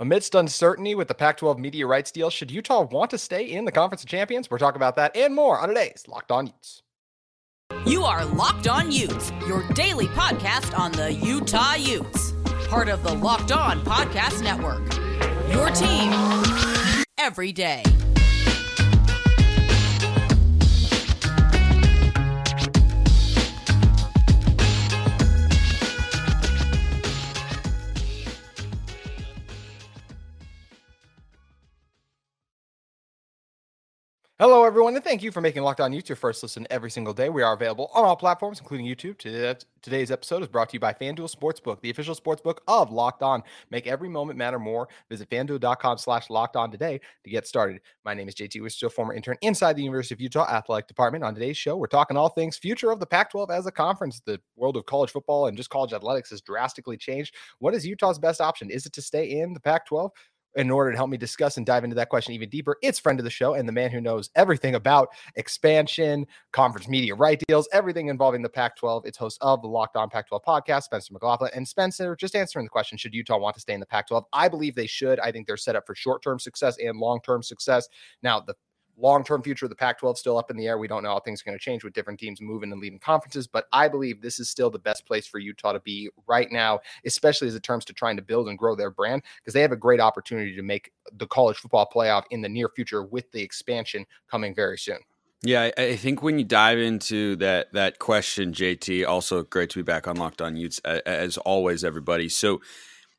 Amidst uncertainty with the Pac 12 media rights deal, should Utah want to stay in the Conference of Champions? We're talking about that and more on today's Locked On Utes. You are Locked On Utes, your daily podcast on the Utah Utes, part of the Locked On Podcast Network. Your team every day. Hello, everyone, and thank you for making Locked On your first listen every single day. We are available on all platforms, including YouTube. Today's episode is brought to you by FanDuel Sportsbook, the official sportsbook of Locked On. Make every moment matter more. Visit fanduel.com slash locked on today to get started. My name is JT Wistrcill, former intern inside the University of Utah Athletic Department. On today's show, we're talking all things future of the Pac 12 as a conference. The world of college football and just college athletics has drastically changed. What is Utah's best option? Is it to stay in the Pac 12? In order to help me discuss and dive into that question even deeper, it's friend of the show and the man who knows everything about expansion, conference media right deals, everything involving the Pac 12. It's host of the Locked On Pac 12 podcast, Spencer McLaughlin. And Spencer, just answering the question should Utah want to stay in the Pac 12? I believe they should. I think they're set up for short term success and long term success. Now, the long term future of the Pac 12 still up in the air. We don't know how things are going to change with different teams moving and leaving conferences, but I believe this is still the best place for Utah to be right now, especially as it terms to trying to build and grow their brand because they have a great opportunity to make the college football playoff in the near future with the expansion coming very soon. Yeah, I, think when you dive into that that question, JT, also great to be back on Locked On Utes as always, everybody. So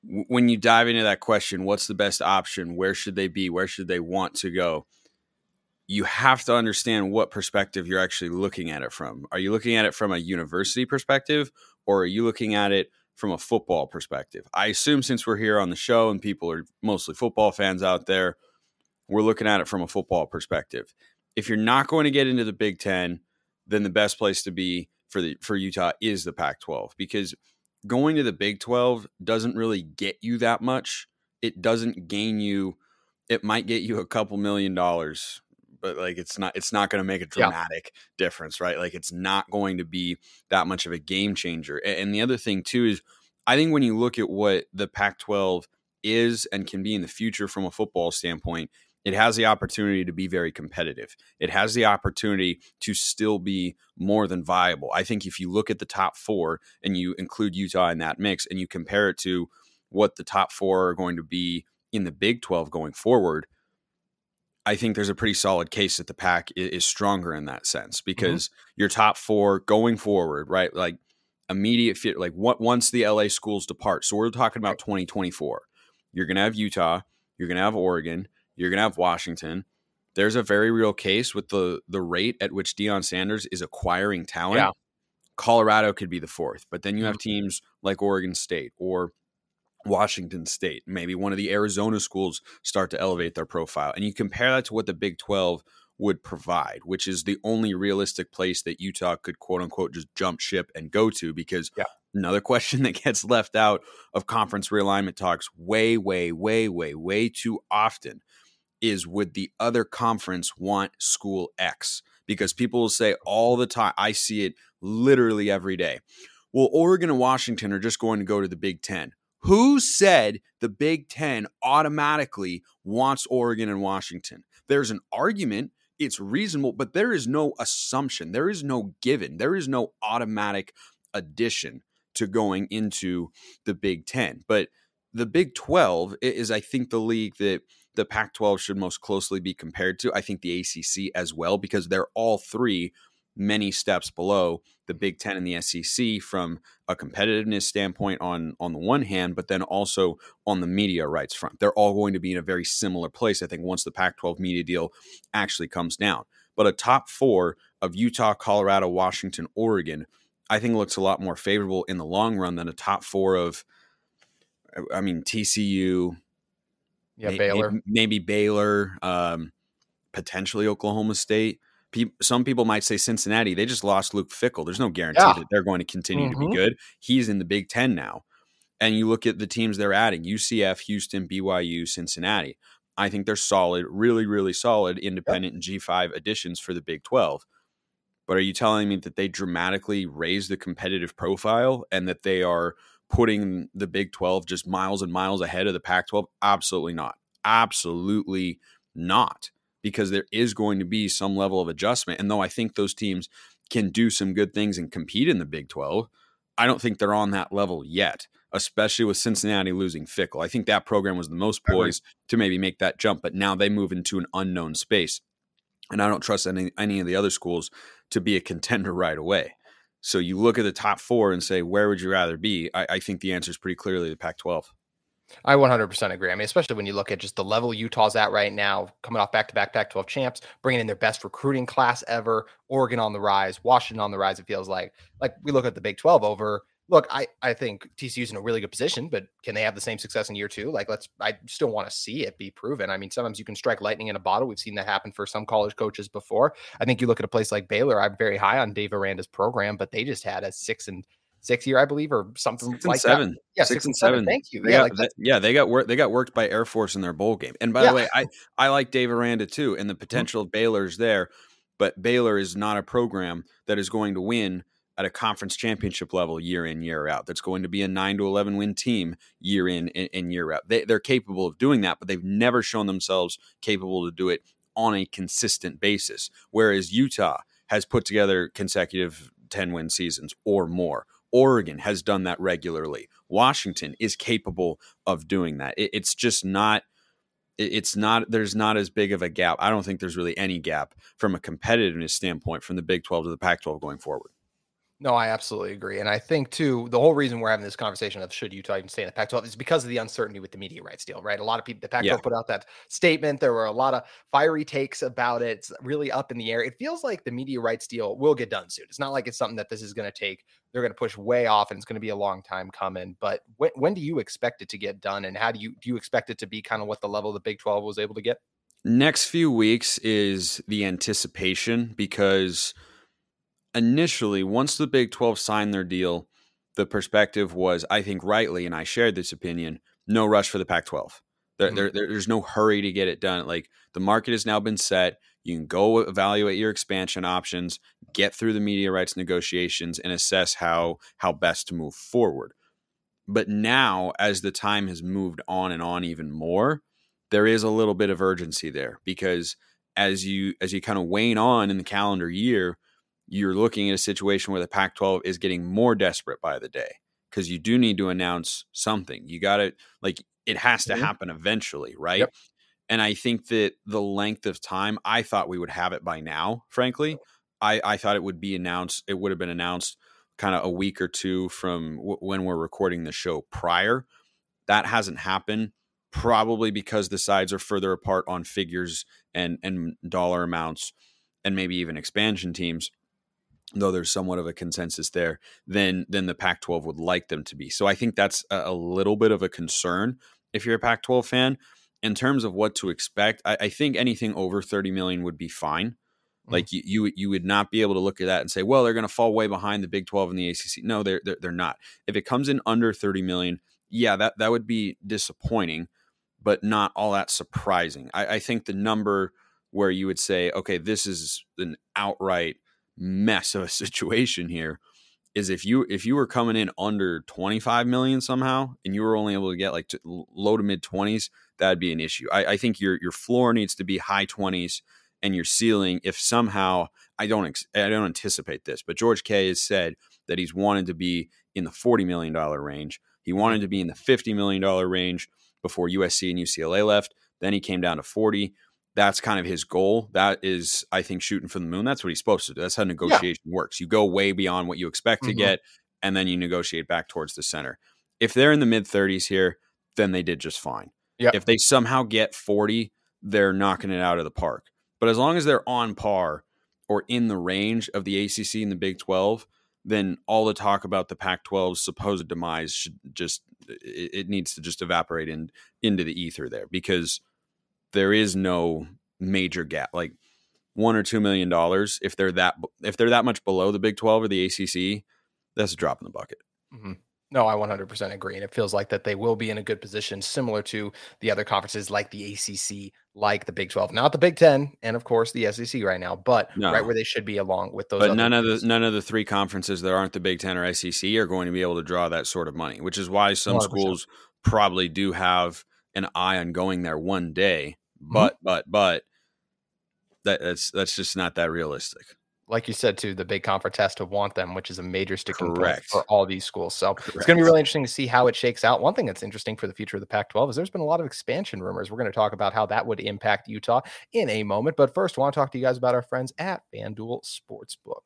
when you dive into that question, what's the best option? Where should they be? Where should they want to go? You have to understand what perspective you're actually looking at it from. Are you looking at it from a university perspective or are you looking at it from a football perspective? I assume since we're here on the show and people are mostly football fans out there, we're looking at it from a football perspective. If you're not going to get into the Big 10, then the best place to be for the for Utah is the Pac-12 because going to the Big 12 doesn't really get you that much. It doesn't gain you it might get you a couple million dollars but like it's not it's not going to make a dramatic yeah. difference, right? Like it's not going to be that much of a game changer. And the other thing too is I think when you look at what the Pac-12 is and can be in the future from a football standpoint, it has the opportunity to be very competitive. It has the opportunity to still be more than viable. I think if you look at the top 4 and you include Utah in that mix and you compare it to what the top 4 are going to be in the Big 12 going forward, I think there's a pretty solid case that the pack is, stronger in that sense mm-hmm. because mm-hmm. your top four going forward, right? Like immediate fit, like what once the LA schools depart. So we're talking about 2024. You're going to have Utah, you're going to have Oregon, you're going to have Washington. There's a very real case with the the rate at which Deion Sanders is acquiring talent. Yeah. Colorado could be the fourth, but then you have mm-hmm. teams like Oregon State or Washington State, maybe one of the Arizona schools start to elevate their profile. And you compare that to what the Big 12 would provide, which is the only realistic place that Utah could quote unquote just jump ship and go to. Because yeah. another question that gets left out of conference realignment talks way, way, way, way, way too often is would the other conference want school X? Because people will say all the time, I see it literally every day. Well, Oregon and Washington are just going to go to the Big Ten. Who said the Big Ten automatically wants Oregon and Washington? There's an argument, it's reasonable, but there is no assumption. There is no given. There is no automatic addition to going into the Big Ten. But the Big 12 is, I think, the league that the Pac 12 should most closely be compared to. I think the ACC as well, because they're all three many steps below the Big Ten and the SEC from a competitiveness standpoint on on the one hand, but then also on the media rights front. They're all going to be in a very similar place, I think, once the Pac-12 media deal actually comes down. But a top four of Utah, Colorado, Washington, Oregon, I think looks a lot more favorable in the long run than a top four of, I mean, TCU, yeah, may, Baylor, maybe, maybe Baylor, um, potentially Oklahoma State some people might say Cincinnati. They just lost Luke Fickell. There's no guarantee yeah. that they're going to continue mm-hmm. to be mm-hmm. good. He's in the Big Ten now. And you look at the teams they're adding UCF, Houston, BYU, Cincinnati. I think they're solid, really, really solid independent and G5 additions for the Big 12. But are you telling me that they dramatically raise the competitive profile and that they are putting the Big 12 just miles and miles ahead of the Pac 12? Absolutely not. Absolutely not. Because there is going to be some level of adjustment. And though I think those teams can do some good things and compete in the Big 12, I don't think they're on that level yet, especially with Cincinnati losing Fickell. I think that program was the most poised to maybe make that jump, but now they move into an unknown space. And I don't trust any, any of the other schools to be a contender right away. So you look at the top four and say, where would you rather be? I, I think the answer is pretty clearly the Pac 12. I 100% agree. I mean, especially when you look at just the level Utah's at right now, coming off back to back Pac 12 champs, bringing in their best recruiting class ever, Oregon on the rise, Washington on the rise. It feels like, like we look at the Big 12 over look, I, I think TCU's in a really good position, but can they have the same success in year two? Like, let's, I still want to see it be proven. I mean, sometimes you can strike lightning in a bottle. We've seen that happen for some college coaches before. I think you look at a place like Baylor, I'm very high on Dave Aranda's program, but they just had a six and six year, I believe, or something six like seven. that. Yeah, six, six and seven. seven. Thank you. They yeah, got, like they, yeah, they got worked. They got worked by Air Force in their bowl game. And by Yeah. the way, I I like Dave Aranda too, and the mm-hmm. potential of Baylor's there, but Baylor is not a program that is going to win at a conference championship level year in year out. That's going to be a nine to eleven win team year in and, and year out. They, they're capable of doing that, but they've never shown themselves capable to do it on a consistent basis. Whereas Utah has put together consecutive 10 win seasons or more. Oregon has done that regularly. Washington is capable of doing that. It, it's just not. it- It's not. There's not as big of a gap. I don't think there's really any gap from a competitiveness standpoint from the Big 12 to the Pac 12 going forward. No, I absolutely agree. And I think too, the whole reason we're having this conversation of should Utah even stay in the Pac-12 is because of the uncertainty with the media rights deal, right? A lot of people, the Pac-12 Yeah. put out that statement. There were a lot of fiery takes about it. It's really up in the air. It feels like the media rights deal will get done soon. It's not like it's something that this is going to take. They're going to push way off, and it's going to be a long time coming. But when, when do you expect it to get done, and how do you do you expect it to be kind of what the level the Big 12 was able to get? Next few weeks is the anticipation because initially, once the Big 12 signed their deal, the perspective was, I think rightly, and I shared this opinion, no rush for the Pac 12. There, Mhm. there, there- there's no hurry to get it done. Like the market has now been set. You can go evaluate your expansion options, get through the media rights negotiations, and assess how how best to move forward. But now, as the time has moved on and on even more, there is a little bit of urgency there because as you as you kind of wane on in the calendar year, you're looking at a situation where the Pac-12 is getting more desperate by the day because you do need to announce something. You got to like it has to Mhm. happen eventually, right? Yep. And I think that the length of time, I thought we would have it by now. Frankly, I I thought it would be announced. It would have been announced kind of a week or two from w- when we're recording the show prior. That hasn't happened probably because the sides are further apart on figures and and dollar amounts and maybe even expansion teams though there's somewhat of a consensus there than than the Pac-12 would like them to be. So I think that's a, a little bit of a concern if you're a Pac-12 fan in terms of what to expect. I, I think anything over 30 million would be fine. Mm-hmm. Like you, you, you would not be able to look at that and say, well, they're going to fall way behind the Big 12 and the ACC. No, they're, they're they're not. If it comes in under 30 million, yeah, that that would be disappointing, but not all that surprising. I, I think the number where you would say, okay, this is an outright mess of a situation here is if you if you were coming in under 25 million somehow and you were only able to get like to low to mid 20s that'd be an issue. I, I think your your floor needs to be high 20s and your ceiling if somehow i don't ex- i don't anticipate this but george k has said that he's wanted to be in the 40 million dollar range. He wanted to be in the 50 million dollar range before usc and ucla left. Then he came down to 40 that's kind of his goal. That is, I think, shooting for the moon. That's what he's supposed to do. That's how negotiation works. You go way beyond what you expect to Mhm. get, and then you negotiate back towards the center. If they're in the mid 30s here, then they did just fine. Yep. If they somehow get 40, they're knocking it out of the park. But as long as they're on par or in the range of the ACC and the Big 12, then all the talk about the Pac 12's supposed demise should just, it, it needs to just evaporate in, into the ether there because there is no major gap like one or two million dollars if they're that if they're that much below the big 12 or the acc that's a drop in the bucket Mhm. No, I 100% agree. And it feels like that they will be in a good position, similar to the other conferences like the ACC, like the Big 12, not the Big 10, and of course the SEC right now, but No. right where they should be along with those. But none of the none of the three conferences that aren't the Big Ten or SEC are going to be able to draw that sort of money, which is why some 100%. schools probably do have an eye on going there one day. Mm-hmm. But but but that, that's that's just not that realistic. like you said, too, the big conference has to want them, which is a major sticking point for all these schools. So it's going to be really interesting to see how it shakes out. One thing that's interesting for the future of the Pac 12 is there's been a lot of expansion rumors. We're going to talk about how that would impact Utah in a moment. But first, I want to talk to you guys about our friends at FanDuel Sportsbook.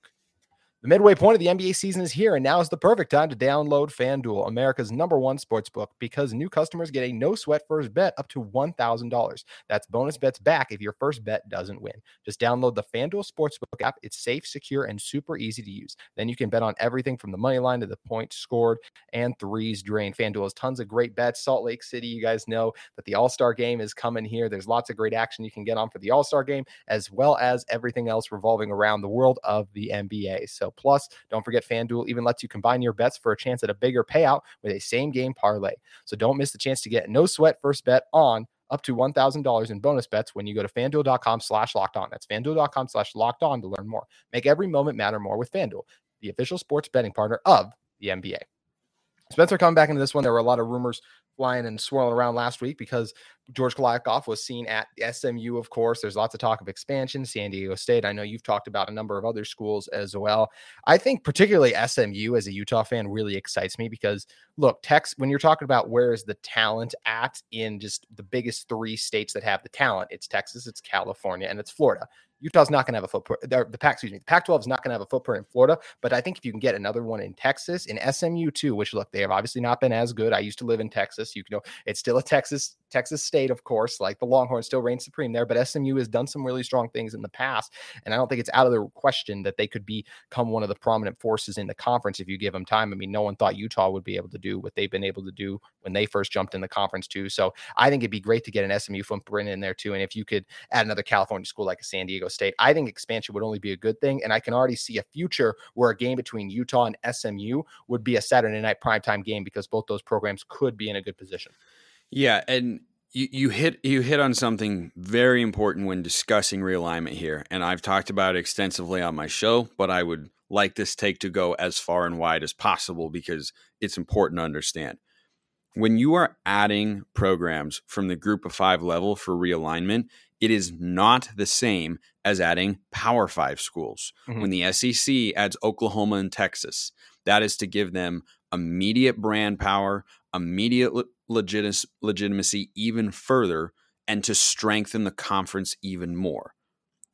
The midway point of the NBA season is here, and now is the perfect time to download FanDuel, America's number one sportsbook, because new customers get a no sweat first bet up to $1,000. That's bonus bets back if your first bet doesn't win. Just download the FanDuel Sportsbook app. It's safe, secure, and super easy to use. Then you can bet on everything from the money line to the points scored and threes drained. FanDuel has tons of great bets. Salt Lake City, you guys know that the All Star game is coming here. There's lots of great action you can get on for the All Star game, as well as everything else revolving around the world of the NBA. So, plus, don't forget FanDuel even lets you combine your bets for a chance at a bigger payout with a same game parlay. So, don't miss the chance to get no sweat first bet on up to $1,000 in bonus bets when you go to fanduel.com slash locked on. That's fanduel.com slash locked on to learn more. Make every moment matter more with FanDuel, the official sports betting partner of the NBA. Spencer, coming back into this one, there were a lot of rumors flying and swirling around last week because George Kliavkoff was seen at SMU, of course. There's lots of talk of expansion, San Diego State. I know you've talked about a number of other schools as well. I think particularly SMU as a Utah fan really excites me because look, Tex, when you're talking about where is the talent at in just the biggest three states that have the talent, it's Texas, it's California, and it's Florida. Utah's not going to have a footprint. The, Pac, excuse me, the Pac-12 is not going to have a footprint in Florida. But I think if you can get another one in Texas, in SMU too, which look, they have obviously not been as good. I used to live in Texas. You know, it's still a Texas Texas State, of course. Like the Longhorns still reign supreme there, but SMU has done some really strong things in the past, and I don't think it's out of the question that they could become one of the prominent forces in the conference if you give them time. I mean, no one thought Utah would be able to do what they've been able to do when they first jumped in the conference too. So I think it'd be great to get an SMU footprint in there too, and if you could add another California school like a San Diego State, I think expansion would only be a good thing. And I can already see a future where a game between Utah and SMU would be a Saturday night primetime game because both those programs could be in a good position. Yeah, and you, you hit you hit on something very important when discussing realignment here, and I've talked about it extensively on my show, but I would like this take to go as far and wide as possible because it's important to understand. When you are adding programs from the group of five level for realignment, it is not the same as adding Power Five schools. Mhm. When the SEC adds Oklahoma and Texas, that is to give them immediate brand power, immediate legit- legitimacy even further, and to strengthen the conference even more.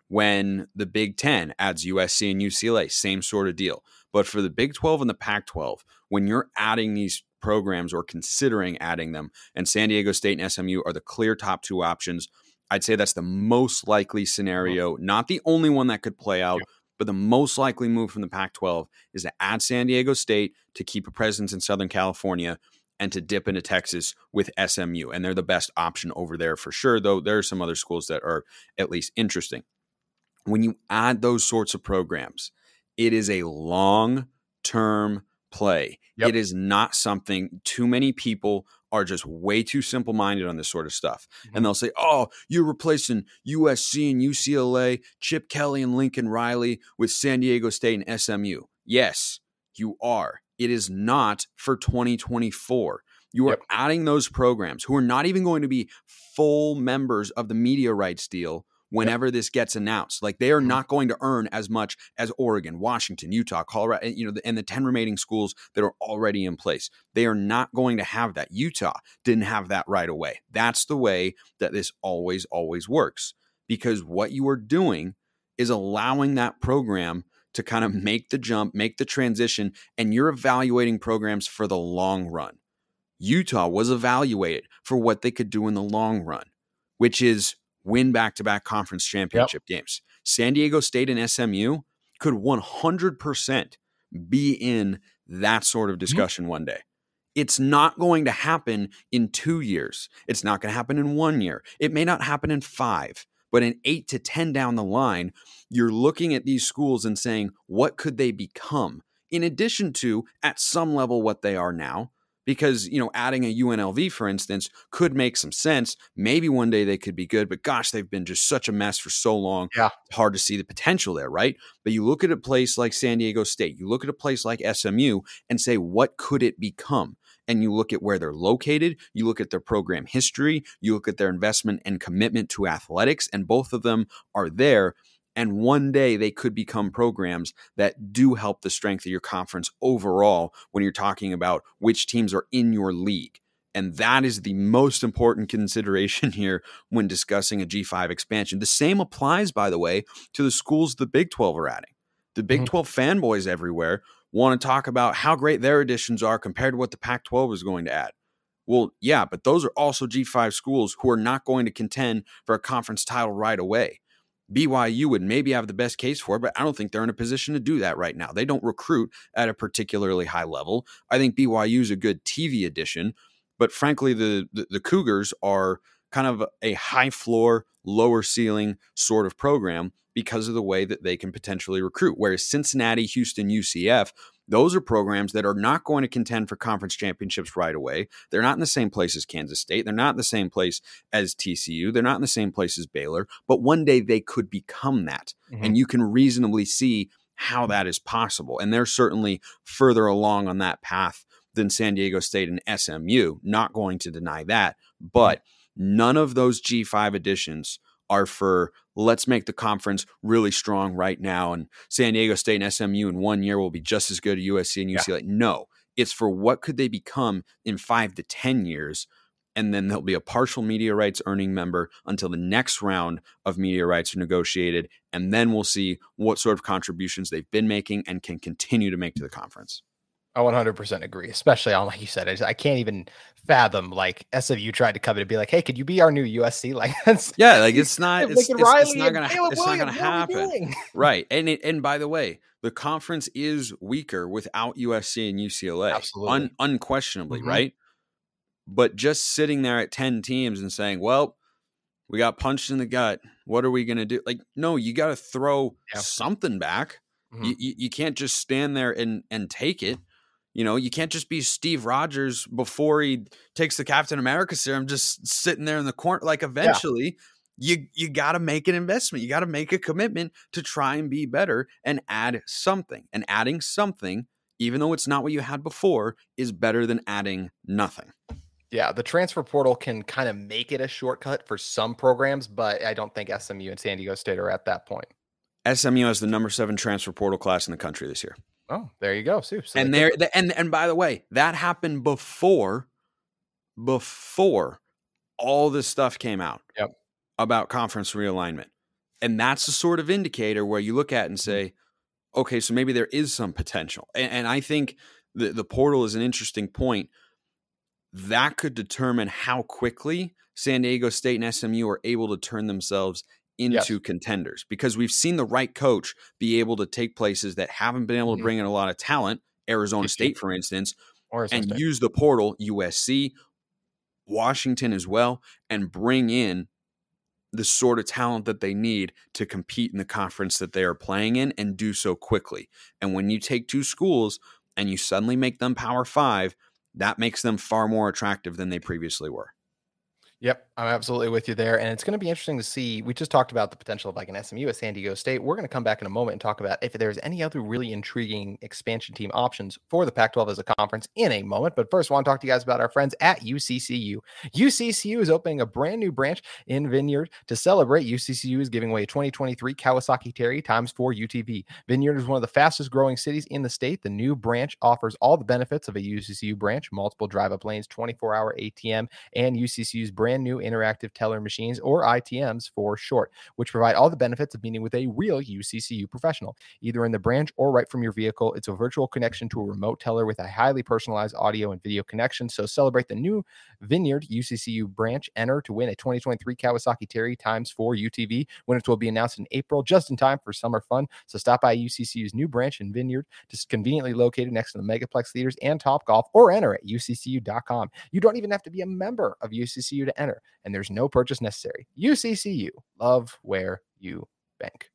When the Big Ten adds USC and UCLA, same sort of deal. But for the Big 12 and the Pac 12, when you're adding these programs or considering adding them, and San Diego State and SMU are the clear top two options, I'd say that's the most likely uh-huh. scenario, not the only one that could play out, but the most likely move from the Pac 12 is to add San Diego State to keep a presence in Southern California and to dip into Texas with SMU. And they're the best option over there for sure, though there are some other schools that are at least interesting. When you add those sorts of programs, it is a long term play. Yep. It is not something too many people are just way too simple minded on this sort of stuff. And mm-hmm. they'll say, oh, you're replacing USC and UCLA, Chip Kelly and Lincoln Riley with San Diego State and SMU. Yes, you are. It is not for 2024. You are Yep. adding those programs who are not even going to be full members of the media rights deal whenever this gets announced. Like they are Mhm. not going to earn as much as Oregon, Washington, Utah, Colorado, you know, and the 10 remaining schools that are already in place. They are not going to have that. Utah didn't have that right away. That's the way that this always always works because what you are doing is allowing that program to kind of make the jump, make the transition, and you're evaluating programs for the long run. Utah was evaluated for what they could do in the long run, which is win back to back conference championship games. San Diego State and SMU could 100% be in that sort of mm-hmm. discussion one day. It's not going to happen in two years. It's not going to happen in one year. It may not happen in five, but in eight to 10 down the line, you're looking at these schools and saying, what could they become? in addition to at some level what they are now. Because you know adding a UNLV for instance could make some sense. Maybe one day they could be good but gosh they've been just such a mess for so long. Yeah. hard to see the potential there right? But you look at a place like San Diego State you look at a place like SMU and say what could it become and you look at where they're located you look at their program history you look at their investment and commitment to athletics and both of them are there and one day they could become programs that do help the strength of your conference overall when you're talking about which teams are in your league. And that is the most important consideration here when discussing a G5 expansion. The same applies, by the way, to the schools the Big 12 are adding. The Big Mhm. 12 fanboys everywhere want to talk about how great their additions are compared to what the Pac 12 is going to add. Well, yeah, but those are also G5 schools who are not going to contend for a conference title right away. BYU would maybe have the best case for it, but I don't think they're in a position to do that right now. They don't recruit at a particularly high level. I think BYU is a good TV addition, but frankly, the, the the Cougars are kind of a high floor, lower ceiling sort of program because of the way that they can potentially recruit. Whereas Cincinnati, Houston, UCF, those are programs that are not going to contend for conference championships right away. They're not in the same place as Kansas State. They're not in the same place as TCU. They're not in the same place as Baylor. But one day they could become that. Mhm. And you can reasonably see how that is possible. And they're certainly further along on that path than San Diego State and SMU. Not going to deny that. But none of those G5 additions are for let's make the conference really strong right now. And San Diego State and SMU in one year will be just as good as USC and Yeah. UCLA. No, it's for what could they become in five to 10 years. And then they'll be a partial media rights earning member until the next round of media rights are negotiated. And then we'll see what sort of contributions they've been making and can continue to make to the conference. I 100% agree, especially on like you said. I, just, I can't even fathom like SMU tried to come in and be like, "Hey, could you be our new USC?" Like that's Yeah, like it's not, it's, it's, it's not gonna, Caleb it's not gonna Williams, what are we happen. Right. And it, and by the way, the conference is weaker without USC and UCLA. Absolutely. Un, unquestionably, Mhm. right? But just sitting there at 10 teams and saying, well, we got punched in the gut. What are we going to do? Like, no, you got to throw Yeah. something back. Mhm. You, you, you can't just stand there and, and take it. You know, you can't just be Steve Rogers before he takes the Captain America serum, just sitting there in the corner. Like, eventually, you you got to make an investment. You got to make a commitment to try and be better and add something. And adding something, even though it's not what you had before, is better than adding nothing. Yeah, the transfer portal can kind of make it a shortcut for some programs, but I don't think SMU and San Diego State are at that point. SMU has the number seven transfer portal class in the country this year. Oh, there you go, Sue. So and there, the, and and by the way, that happened before, before all this stuff came out Yep. about conference realignment, and that's the sort of indicator where you look at and mm-hmm. say, okay, so maybe there is some potential, and, and I think the the portal is an interesting point. That could determine how quickly San Diego State and SMU are able to turn themselves Yes. into contenders because we've seen the right coach be able to take places that haven't been able to Mhm. bring in a lot of talent, Arizona. State, for instance, and State. use the portal, USC, Washington as well, and bring in the sort of talent that they need to compete in the conference that they are playing in and do so quickly. And when you take two schools and you suddenly make them Power Five, that makes them far more attractive than they previously were. Yep, I'm absolutely with you there. And it's going to be interesting to see. We just talked about the potential of like an SMU at San Diego State. We're going to come back in a moment and talk about if there's any other really intriguing expansion team options for the Pac 12 as a conference in a moment. But first, I want to talk to you guys about our friends at UCCU. UCCU is opening a brand new branch in Vineyard. To celebrate, UCCU is giving away a 2023 Kawasaki Terry times 4 UTV. Vineyard is one of the fastest growing cities in the state. The new branch offers all the benefits of a UCCU branch multiple drive up lanes, 24 hour ATM, and UCCU's brand new interactive teller machines, or ITMs for short, which provide all the benefits of meeting with a real UCCU professional, either in the branch or right from your vehicle. It's a virtual connection to a remote teller with a highly personalized audio and video connection. So celebrate the new Vineyard UCCU branch. Enter to win a 2023 Kawasaki Terry times 4 UTV. Winners will be announced in April, just in time for summer fun. So stop by UCCU's new branch in Vineyard, just conveniently located next to the Megaplex Theaters and Top Golf, or enter at uccu.com. You don't even have to be a member of UCCU to enter, and there's no purchase necessary. UCCU, love where you bank.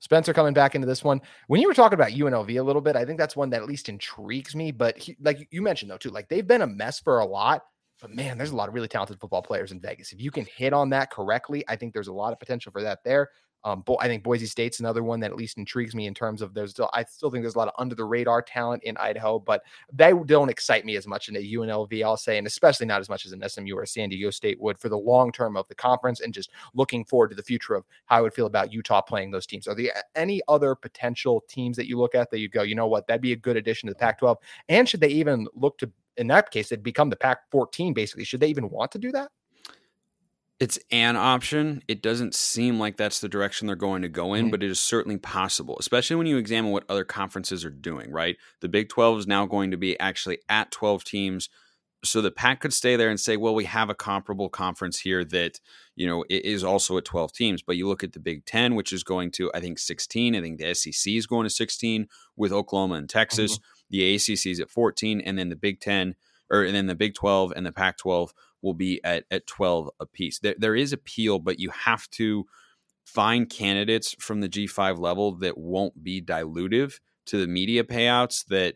Spencer coming back into this one. When you were talking about UNLV a little bit, I think that's one that at least intrigues me. But he, like you mentioned though, too, like they've been a mess for a lot. But man, there's a lot of really talented football players in Vegas. If you can hit on that correctly, I think there's a lot of potential for that there. Um, Bo- I think Boise State's another one that at least intrigues me in terms of there's still, I still think there's a lot of under the radar talent in Idaho, but they don't excite me as much in a UNLV, I'll say, and especially not as much as an SMU or San Diego State would for the long term of the conference and just looking forward to the future of how I would feel about Utah playing those teams. Are there any other potential teams that you look at that you go, you know what, that'd be a good addition to the Pac 12? And should they even look to, in that case, it'd become the Pac 14 basically? Should they even want to do that? It's an option. It doesn't seem like that's the direction they're going to go in, but it is certainly possible, especially when you examine what other conferences are doing, right? The Big 12 is now going to be actually at 12 teams. So the Pac could stay there and say, well, we have a comparable conference here that, you know, is also at 12 teams. But you look at the Big 10, which is going to, I think, 16. I think the SEC is going to 16 with Oklahoma and Texas. Mm-hmm. The ACC is at 14. And then the Big 10, or and then the Big 12 and the Pac 12 will be at, at 12 apiece. There, there is appeal, but you have to find candidates from the G5 level that won't be dilutive to the media payouts that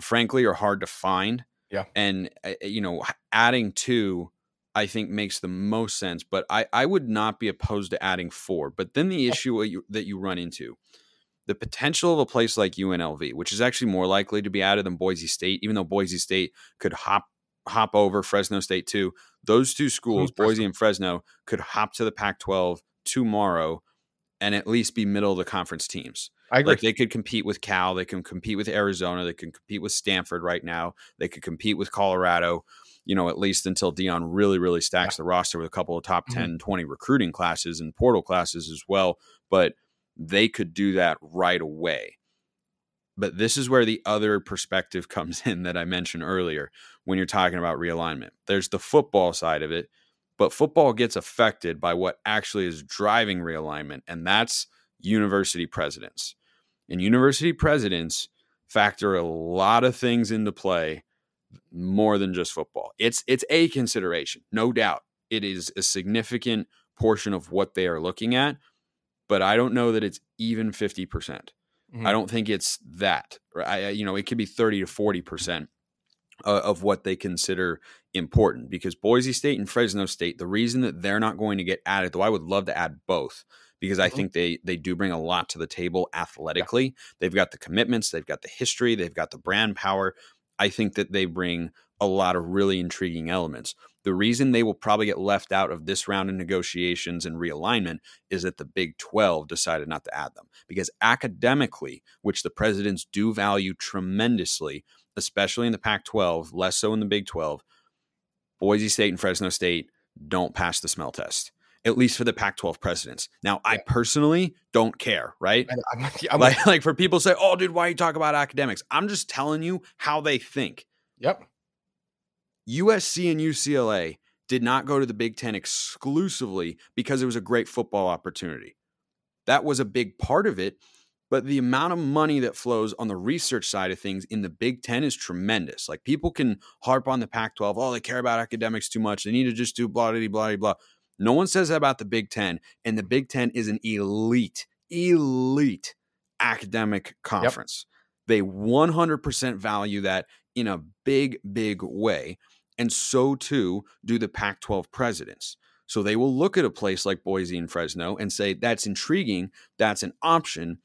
frankly are hard to find. Yeah. And, uh, uh, you know, adding two, I think makes the most sense, but I, I would not be opposed to adding four. But then the issue that you run into, the potential of a place like UNLV, which is actually more likely to be added than Boise State, even though Boise State could hop hop over Fresno State too. Those two schools, Boise and Fresno, could hop to the Pac-12 tomorrow and at least be middle of the conference teams. I agree. Like they could compete with Cal, they can compete with Arizona, they can compete with Stanford right now, they could compete with Colorado, you know, at least until Deion really, really stacks the roster with a couple of top mm-hmm. 10, 20 recruiting classes and portal classes as well. But they could do that right away. But this is where the other perspective comes in that I mentioned earlier when you're talking about realignment. There's the football side of it, but football gets affected by what actually is driving realignment, and that's university presidents. And university presidents factor a lot of things into play more than just football. It's it's a consideration, no doubt. It is a significant portion of what they are looking at, but I don't know that it's even 50%. Mm-hmm. I don't think it's that. I, you know, it could be 30 to 40 percent of what they consider important because Boise State and Fresno State, the reason that they're not going to get added, though I would love to add both because I mm-hmm. think they they do bring a lot to the table athletically. Yeah. They've got the commitments, they've got the history, they've got the brand power. I think that they bring a lot of really intriguing elements. The reason they will probably get left out of this round of negotiations and realignment is that the Big 12 decided not to add them. Because academically, which the presidents do value tremendously, especially in the Pac 12, less so in the Big 12, Boise State and Fresno State don't pass the smell test at least for the Pac-12 presidents. Now, yeah. I personally don't care, right? I'm, I'm, like, like for people say, "Oh, dude, why you talk about academics?" I'm just telling you how they think. Yep. USC and UCLA did not go to the Big Ten exclusively because it was a great football opportunity. That was a big part of it, but the amount of money that flows on the research side of things in the Big Ten is tremendous. Like people can harp on the Pac 12, oh, they care about academics too much. They need to just do blah, blah, blah, blah. No one says that about the Big Ten. And the Big Ten is an elite, elite academic conference. Yep. They 100% value that in a big, big way. And so too do the Pac 12 presidents. So they will look at a place like Boise and Fresno and say, that's intriguing, that's an option.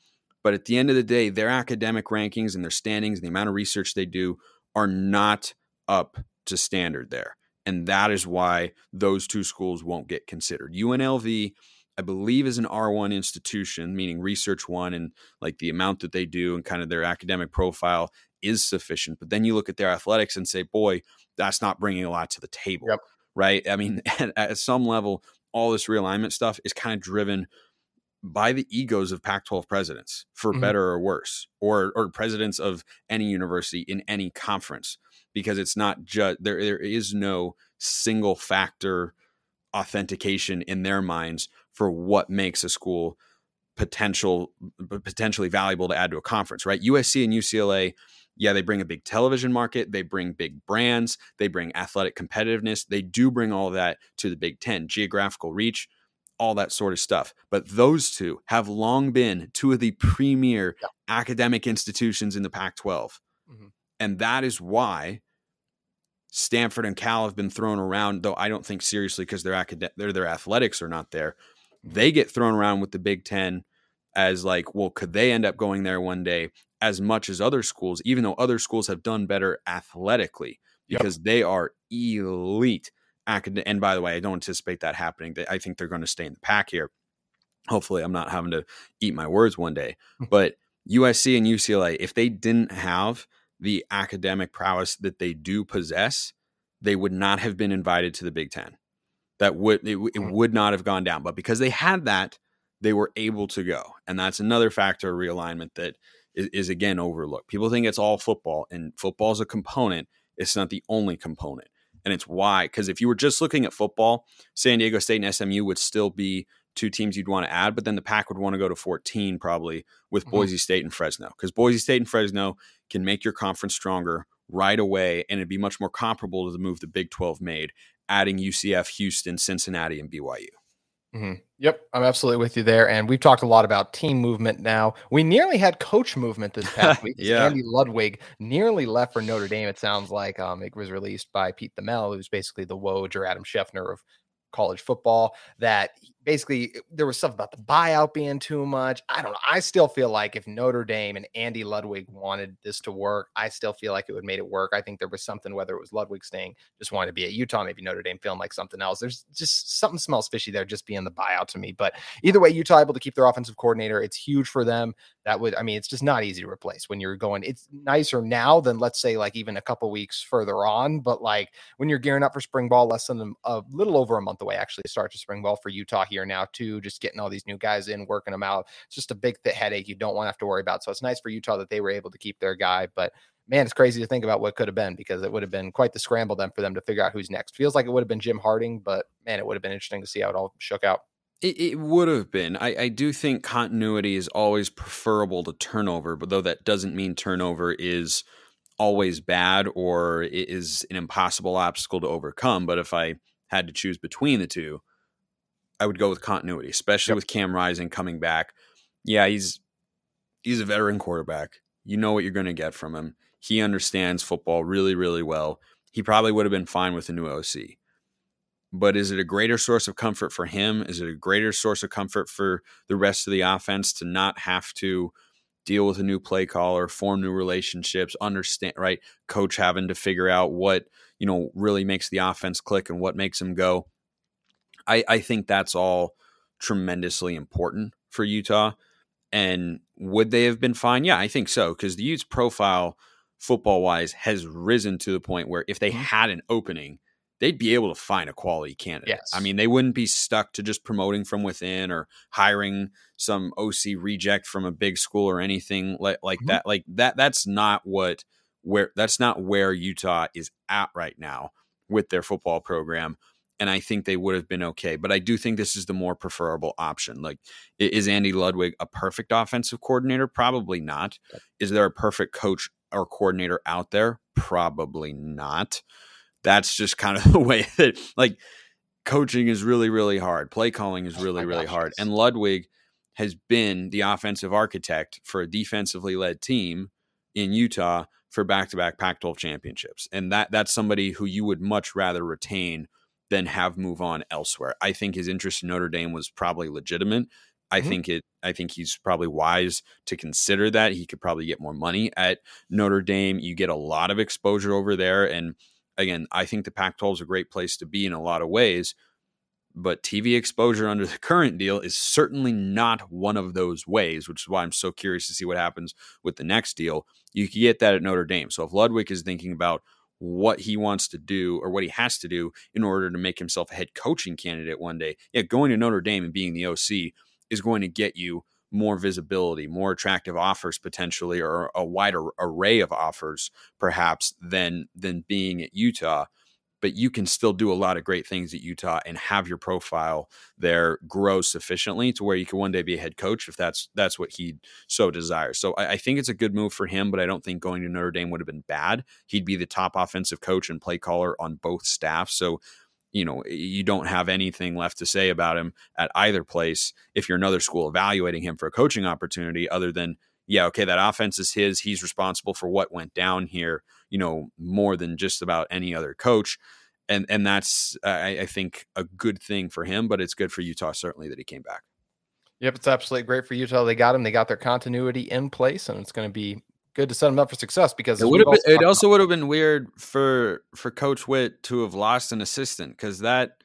But at the end of the day, their academic rankings and their standings and the amount of research they do are not up to standard there. And that is why those two schools won't get considered. UNLV, I believe, is an R1 institution, meaning research one, and like the amount that they do and kind of their academic profile is sufficient. But then you look at their athletics and say, boy, that's not bringing a lot to the table. Yep. Right. I mean, at, at some level, all this realignment stuff is kind of driven by the egos of Pac 12 presidents, for mm-hmm. better or worse, or, or presidents of any university in any conference, because it's not just there, there is no single factor authentication in their minds for what makes a school potential potentially valuable to add to a conference right usc and ucla yeah, they bring a big television market, they bring big brands, they bring athletic competitiveness. They do bring all that to the Big Ten. Geographical reach, all that sort of stuff. But those two have long been two of the premier Yeah. academic institutions in the Pac 12. Mhm. And that is why Stanford and Cal have been thrown around, though I don't think seriously because their, acad- their, their athletics are not there. They get thrown around with the Big Ten as like, well, could they end up going there one day as much as other schools, even though other schools have done better athletically Yep. because they are elite acad- and by the way, I don't anticipate that happening. I think they're going to stay in the pack here. Hopefully, I'm not having to eat my words one day. but USC and UCLA, if they didn't have the academic prowess that they do possess, they would not have been invited to the Big Ten. That would it, it Mm. would not have gone down. But because they had that, they were able to go, and that's another factor of realignment that is, is again overlooked. People think it's all football, and football is a component. It's not the only component. And it's why, because if you were just looking at football, San Diego State and SMU would still be two teams you'd want to add, but then the pack would want to go to 14 probably with Mhm. Boise State and Fresno, because Boise State and Fresno can make your conference stronger right away, and it'd be much more comparable to the move the Big 12 made, adding UCF, Houston, Cincinnati, and BYU. Mhm. Yep, I'm absolutely with you there. And we've talked a lot about team movement now. We nearly had coach movement this past week. Yeah. Andy Ludwig nearly left for Notre Dame, it sounds like. Um, it was released by Pete Thamel, who's basically the Woj or Adam Schefter of college football, that basically there was stuff about the buyout being too much. I don't know. I still feel like if Notre Dame and Andy Ludwig wanted this to work, I still feel like it would made it work. I think there was something, whether it was Ludwig staying, just wanted to be at Utah, maybe Notre Dame feeling like something else. There's just something smells fishy there, just being the buyout to me. But either way, Utah able to keep their offensive coordinator. It's huge for them. That would, I mean, it's just not easy to replace when you're going. It's nicer now than let's say like even a couple weeks further on. But like when you're gearing up for spring ball, less than a, a little over a month away, actually, start to spring ball for Utah here now too. Just getting all these new guys in, working them out. It's just a big headache you don't want to have to worry about. So it's nice for Utah that they were able to keep their guy, but. Man, it's crazy to think about what could have been because it would have been quite the scramble then for them to figure out who's next. Feels like it would have been Jim Harding, but man, it would have been interesting to see how it all shook out. It, it would have been. I, I do think continuity is always preferable to turnover, but though that doesn't mean turnover is always bad or is an impossible obstacle to overcome. But if I had to choose between the two, I would go with continuity, especially Yep. with Cam Rising coming back. Yeah, he's he's a veteran quarterback. You know what you're going to get from him. He understands football really, really well. He probably would have been fine with a new OC. But is it a greater source of comfort for him? Is it a greater source of comfort for the rest of the offense to not have to deal with a new play caller, form new relationships, understand right? Coach having to figure out what, you know, really makes the offense click and what makes them go. I, I think that's all tremendously important for Utah. And would they have been fine? Yeah, I think so. Because the Utes profile football wise has risen to the point where if they Mhm. had an opening, they'd be able to find a quality candidate. Yes. I mean, they wouldn't be stuck to just promoting from within or hiring some OC reject from a big school or anything like like Mhm. that. Like that that's not what where that's not where Utah is at right now with their football program. And I think they would have been okay. But I do think this is the more preferable option. Like, is Andy Ludwig a perfect offensive coordinator? Probably not. Is there a perfect coach or coordinator out there? Probably not. That's just kind of the way that, like, coaching is really, really hard. Play calling is Oh really, really hard. And Ludwig has been the offensive architect for a defensively led team in Utah for back-to-back Pac-12 championships. And that that's somebody who you would much rather retain than have move on elsewhere. I think his interest in Notre Dame was probably legitimate. I Mhm. think it I think he's probably wise to consider that. He could probably get more money at Notre Dame. You get a lot of exposure over there and again, I think the Pac-12 is a great place to be in a lot of ways, but TV exposure under the current deal is certainly not one of those ways, which is why I'm so curious to see what happens with the next deal. You could get that at Notre Dame. So if Ludwig is thinking about what he wants to do or what he has to do in order to make himself a head coaching candidate one day, yeah, going to Notre Dame and being the OC is going to get you more visibility, more attractive offers potentially, or a wider array of offers perhaps than than being at Utah. But you can still do a lot of great things at Utah and have your profile there grow sufficiently to where you can one day be a head coach if that's that's what he so desires. So I, I think it's a good move for him, but I don't think going to Notre Dame would have been bad. He'd be the top offensive coach and play caller on both staffs. So you know you don't have anything left to say about him at either place if you're another school evaluating him for a coaching opportunity other than yeah okay that offense is his he's responsible for what went down here you know more than just about any other coach and and that's I, I think a good thing for him but it's good for utah certainly that he came back Yep, it's absolutely great for Utah. They got him. They got their continuity in place, and it's going to be good to set them up for success because it would have been, it also would have been weird for for Coach Whitt to have lost an assistant because that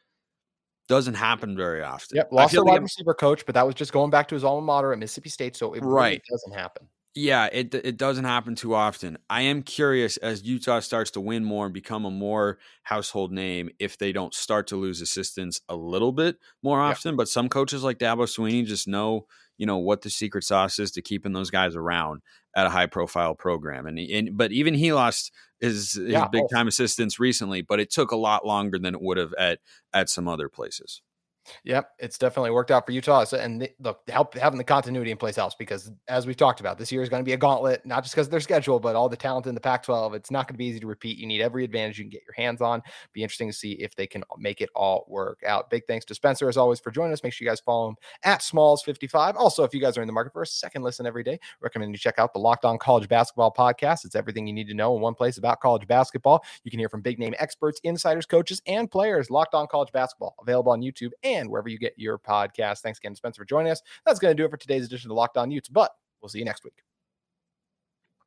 doesn't happen very often. Yep, lost a wide like receiver coach, but that was just going back to his alma mater at Mississippi State, so it right. Really doesn't happen. Yeah, it it doesn't happen too often. I am curious as Utah starts to win more and become a more household name if they don't start to lose assistants a little bit more often. Yeah. But some coaches like Dabo Swinney just know, you know, what the secret sauce is to keeping those guys around at a high profile program. And, and but even he lost his, his yeah, big time assistants recently, but it took a lot longer than it would have at at some other places. Yep, it's definitely worked out for Utah. So, and the, look, help having the continuity in place helps because, as we've talked about, this year is going to be a gauntlet, not just because of their schedule, but all the talent in the Pac-12. It's not going to be easy to repeat. You need every advantage you can get your hands on. Be interesting to see if they can make it all work out. Big thanks to Spencer as always for joining us. Make sure you guys follow him at Smalls55. Also, if you guys are in the market for a second listen every day, recommend you check out the Locked On College Basketball podcast. It's everything you need to know in one place about college basketball. You can hear from big name experts, insiders, coaches, and players. Locked On College Basketball available on YouTube and wherever you get your podcast. Thanks again, Spencer, for joining us. That's going to do it for today's edition of Locked On Utes, but we'll see you next week.